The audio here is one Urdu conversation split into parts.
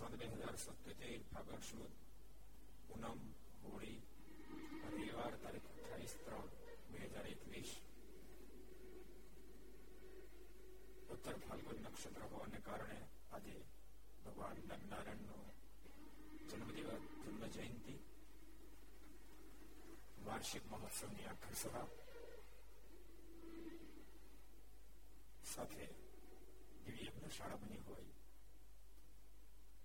جم جی وارشک مہوت سراج شاڑا بنی ہوئی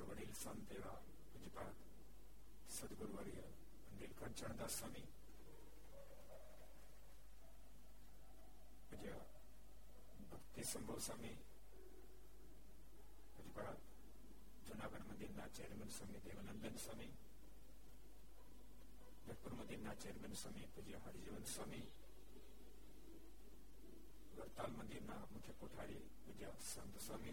مندر نا چارمین مندر کومی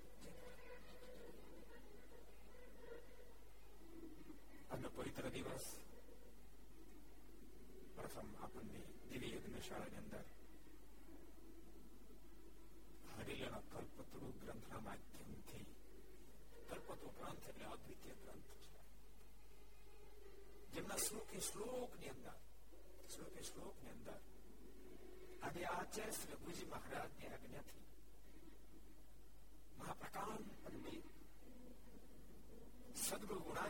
અને પવિત્ર દિવસ પ્રથમ આપણને દિવ્ય જ્ઞાનશાળાની અંદર હરિલના કલ્પતરુ ગ્રંથના માધ્યમથી કલ્પતરુ ગ્રંથ એટલે અદ્વિતીય ગ્રંથ છે જેમના શ્લોકે શ્લોકની અંદર શ્લોકે શ્લોકની અંદર આજે આચાર્ય શ્રી ગુજી મહારાજની આજ્ઞાથી મહાપ્રકાશ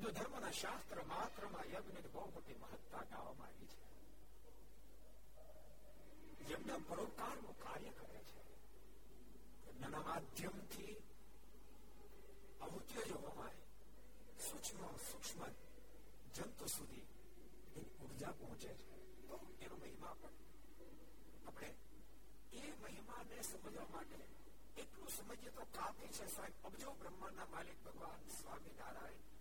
હિન્દુ ધર્મના શાસ્ત્ર માત્રમાં યજ્ઞની બહુ મોટી મહત્તા ગાવામાં આવી છે યજ્ઞ પરોપકારનું કાર્ય કરે છે યજ્ઞના માધ્યમથી અહુત્ય જો સૂક્ષ્મ સૂક્ષ્મ જંતુ સુધી એની ઉર્જા પહોંચે છે તો એનો મહિમા પણ આપણે એ મહિમાને સમજવા માટે એટલું સમજીએ તો કાપી છે સાહેબ અબજો બ્રહ્માંડના માલિક ભગવાન સ્વામિનારાયણ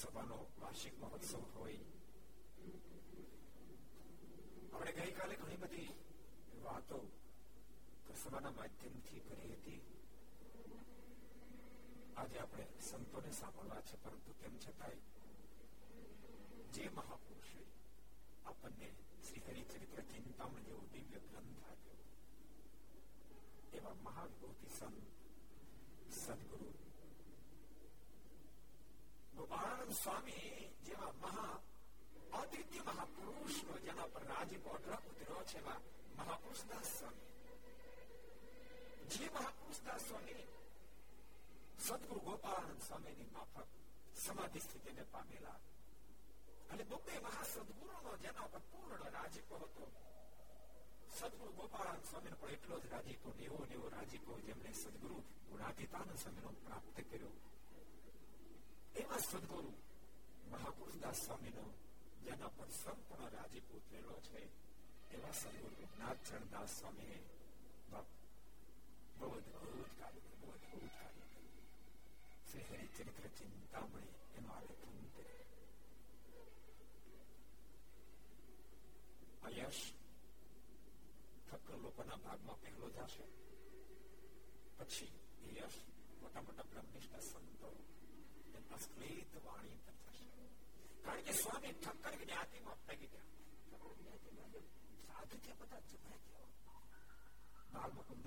سفر نو وارشک مہوسو ہوئی کا سمپ چرتر چیز سد گروان مہا پہ راجر سدگر سمجھ پراپت کرا پاس نمپ راجی پوتر داس چر چڑی برمیشن لال مکند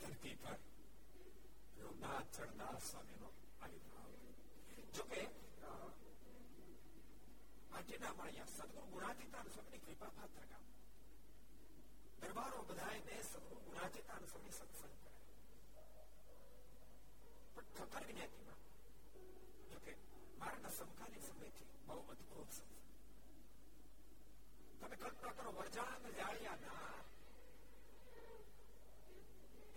دھرتی پر رونات سردار سوامی نو آئی بھاو جو کہ آج جنہ ہمارے یہاں صدقوں گناتی تانو سوامی کھلپا بھات رگا درباروں بدھائے نئے صدقوں گناتی تانو سوامی سب سن پر پر تھکر بھی نہیں تیمہ جو کہ مارنا سمکانی سمجھے تھی بہو ادھکوب سمجھے تمہیں کلپنا کرو ورجان جاریا نار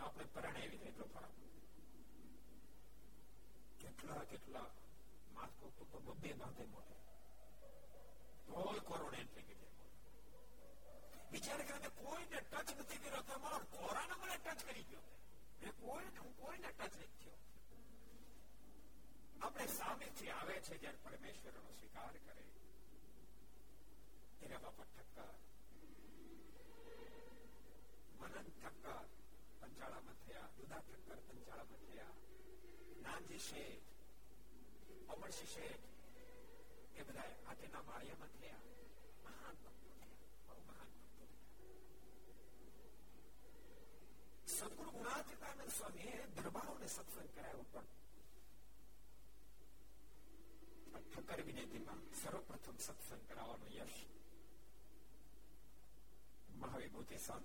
اپنے پرمیشور تھ مدن سدانند درباروں نے ستھ کرا ٹکر بھنتی سروپرتم ستھ کرا سام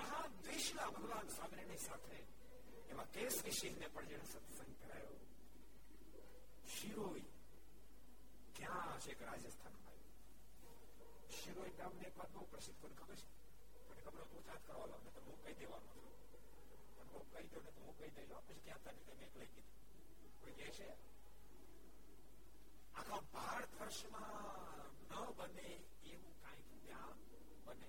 تو موقع وہ بنے یہاں بنے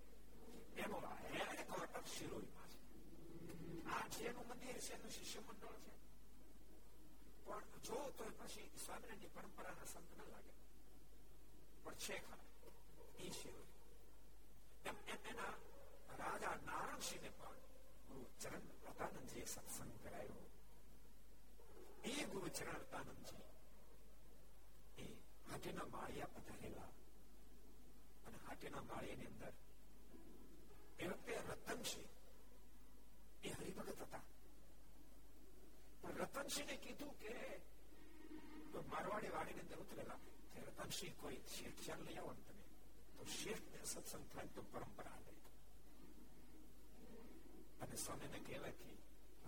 سنگ کرتا ہل ہاتھی رتن ہر بک رتن سیٹ ماروت رتن شیٹس پر سنی نے کہ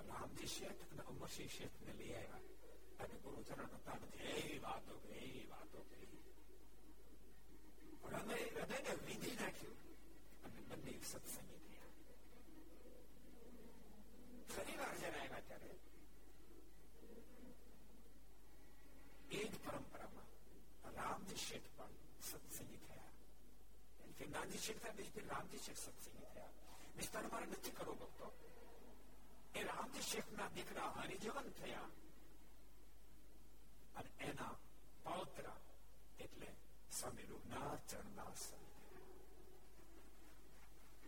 رام جی شیٹ امر شی شہ لے ہردی ناخو بندسگی رام ستھا نک بک شیٹر ہرجون تھوتر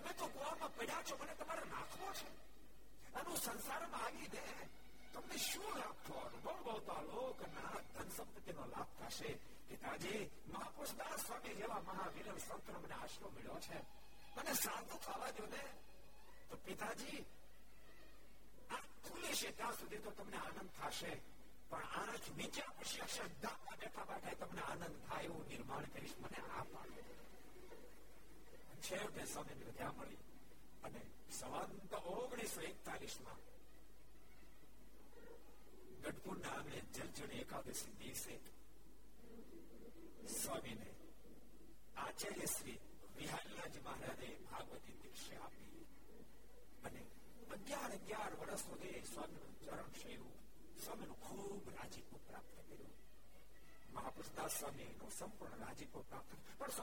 તમે તો કુવામાં પડ્યા છો મને તમારે નાખવો છે અને સંસારમાં આવી દે તમને શું લાભ થયો અનુભવ ભવતા લોકના ના ધન સંપત્તિનો લાભ થશે પિતાજી મહાપુરુષદાસ સ્વામી જેવા મહાવીર સંતનો મને આશરો મળ્યો છે મને સાધુ થવા દો ને તો પિતાજી આ ખુલે છે ત્યાં સુધી તો તમને આનંદ થશે પણ આનાથી નીચે પછી અક્ષરધામમાં બેઠા બેઠા તમને આનંદ થાય એવું નિર્માણ કરીશ મને આ પાડો سوگ سو ایکتاس میں گٹا جیسے دیکھا گھر سے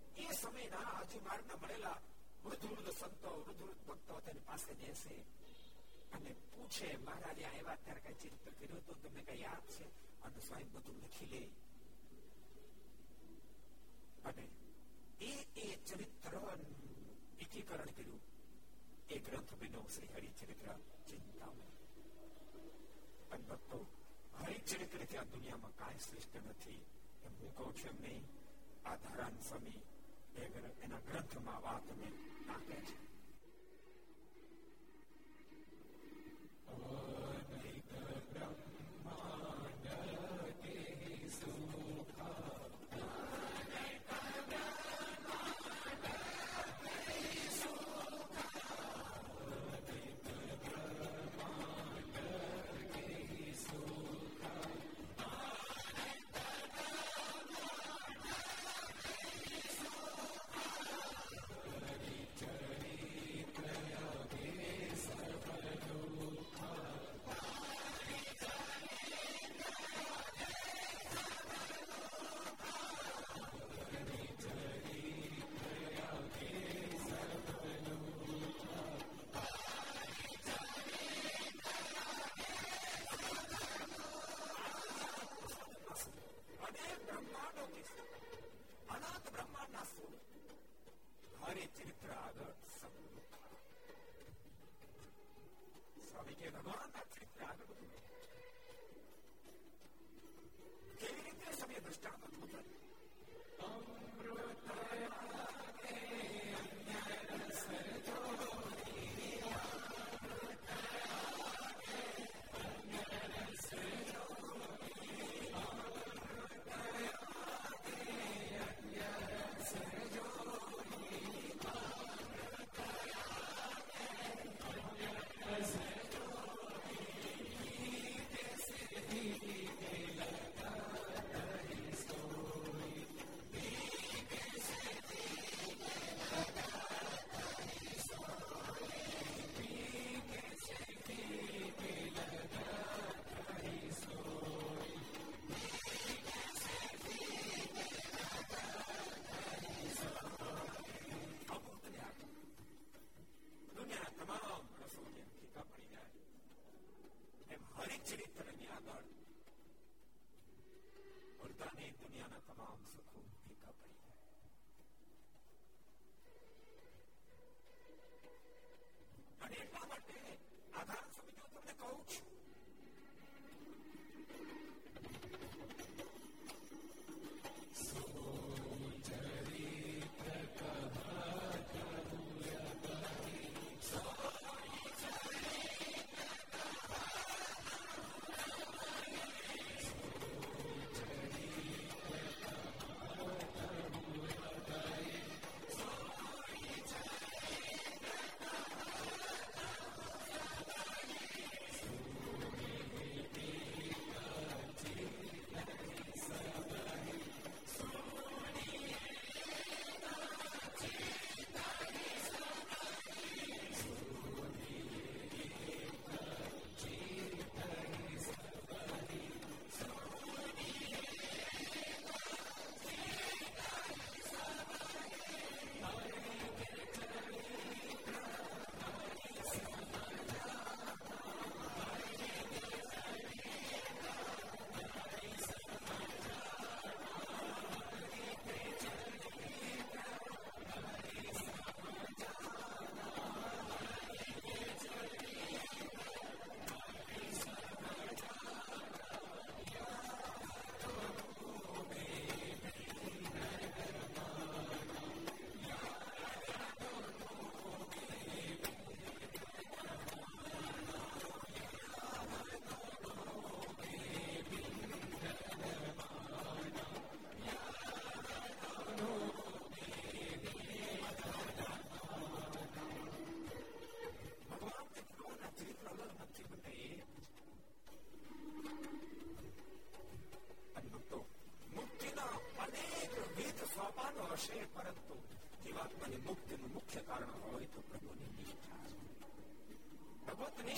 ایک گرتھ بناؤ چرتر چھک ہر چرتر درست آئی گرتھ میں وات میں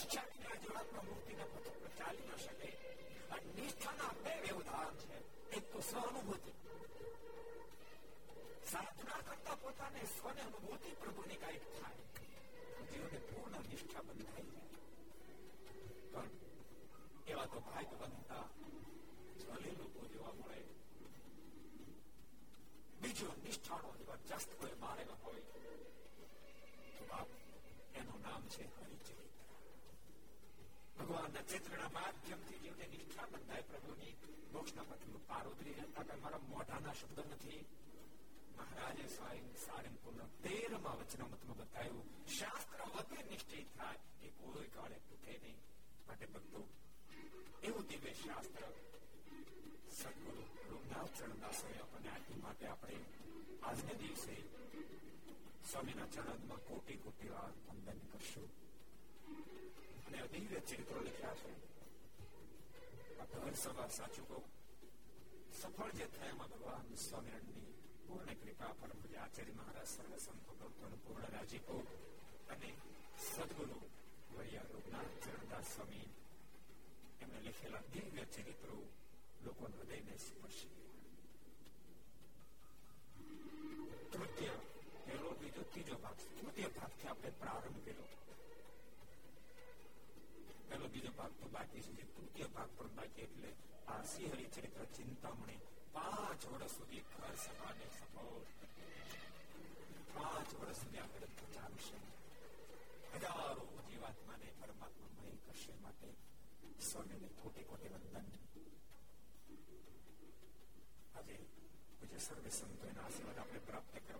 جتی نہ ایک تو سہیو پورا بندہ بند جو نو جست کوئی بارے ہو چیتری شاست سد گرونا چرن دس اپنے آدمی آج نے دم چٹی وار کنڈن کرشو چرسو سفر چرن داس لکھا د چرتر ترتییاں سرد سنترد اپنے پراپت کر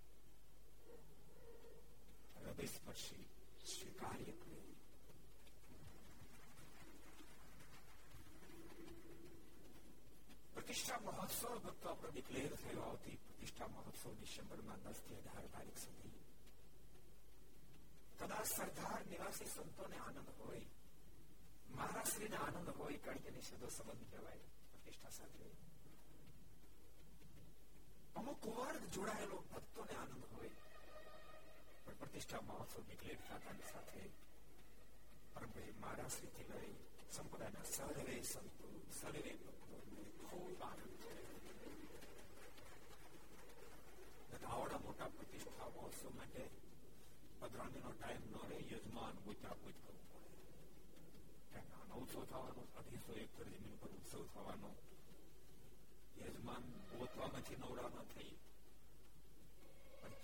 હૃદયસ્પર્શી સ્વીકાર્ય પ્રતિષ્ઠા મહોત્સવ ભક્તો આપણે ડિક્લેર થયો આવતી પ્રતિષ્ઠા મહોત્સવ ડિસેમ્બરમાં દસ થી અઢાર તારીખ સુધી કદાચ સરદાર નિવાસી સંતોને આનંદ હોય મહારાષ્ટ્રીને આનંદ હોય કારણ કે નિષેધો સંબંધ કહેવાય પ્રતિષ્ઠા સાથે અમુક વર્ગ જોડાયેલો ભક્તોને આનંદ હોય پھر یجمان پرتوا نہ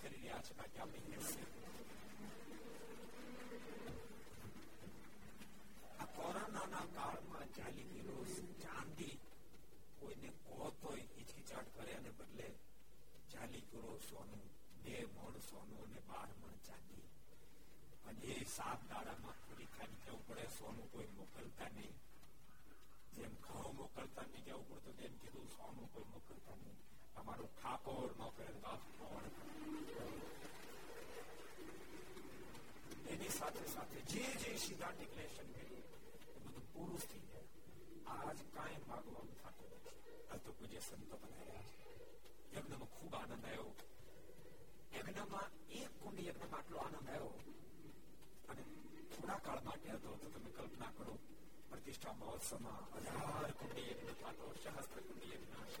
چاندیچاٹ جی کردہ چالی کلو سو نو نار مندی سات داڑا جاؤ پڑے سو نا مکلتا نہیں جیم کھو مکلتا نہیں جاؤ پڑتے سو نئی مکلتا نہیں جی جی، خوب آنند آج کنڈی یج آٹل آنند آؤٹ تو تم کلپنا کرو پرتھا مہوتسو ہزار کنڈی یج سہسر کنڈیج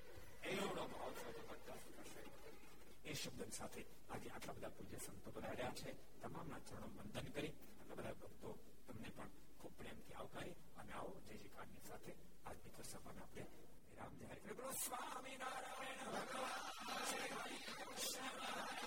شدے پوجا سنت بنا رہا ہے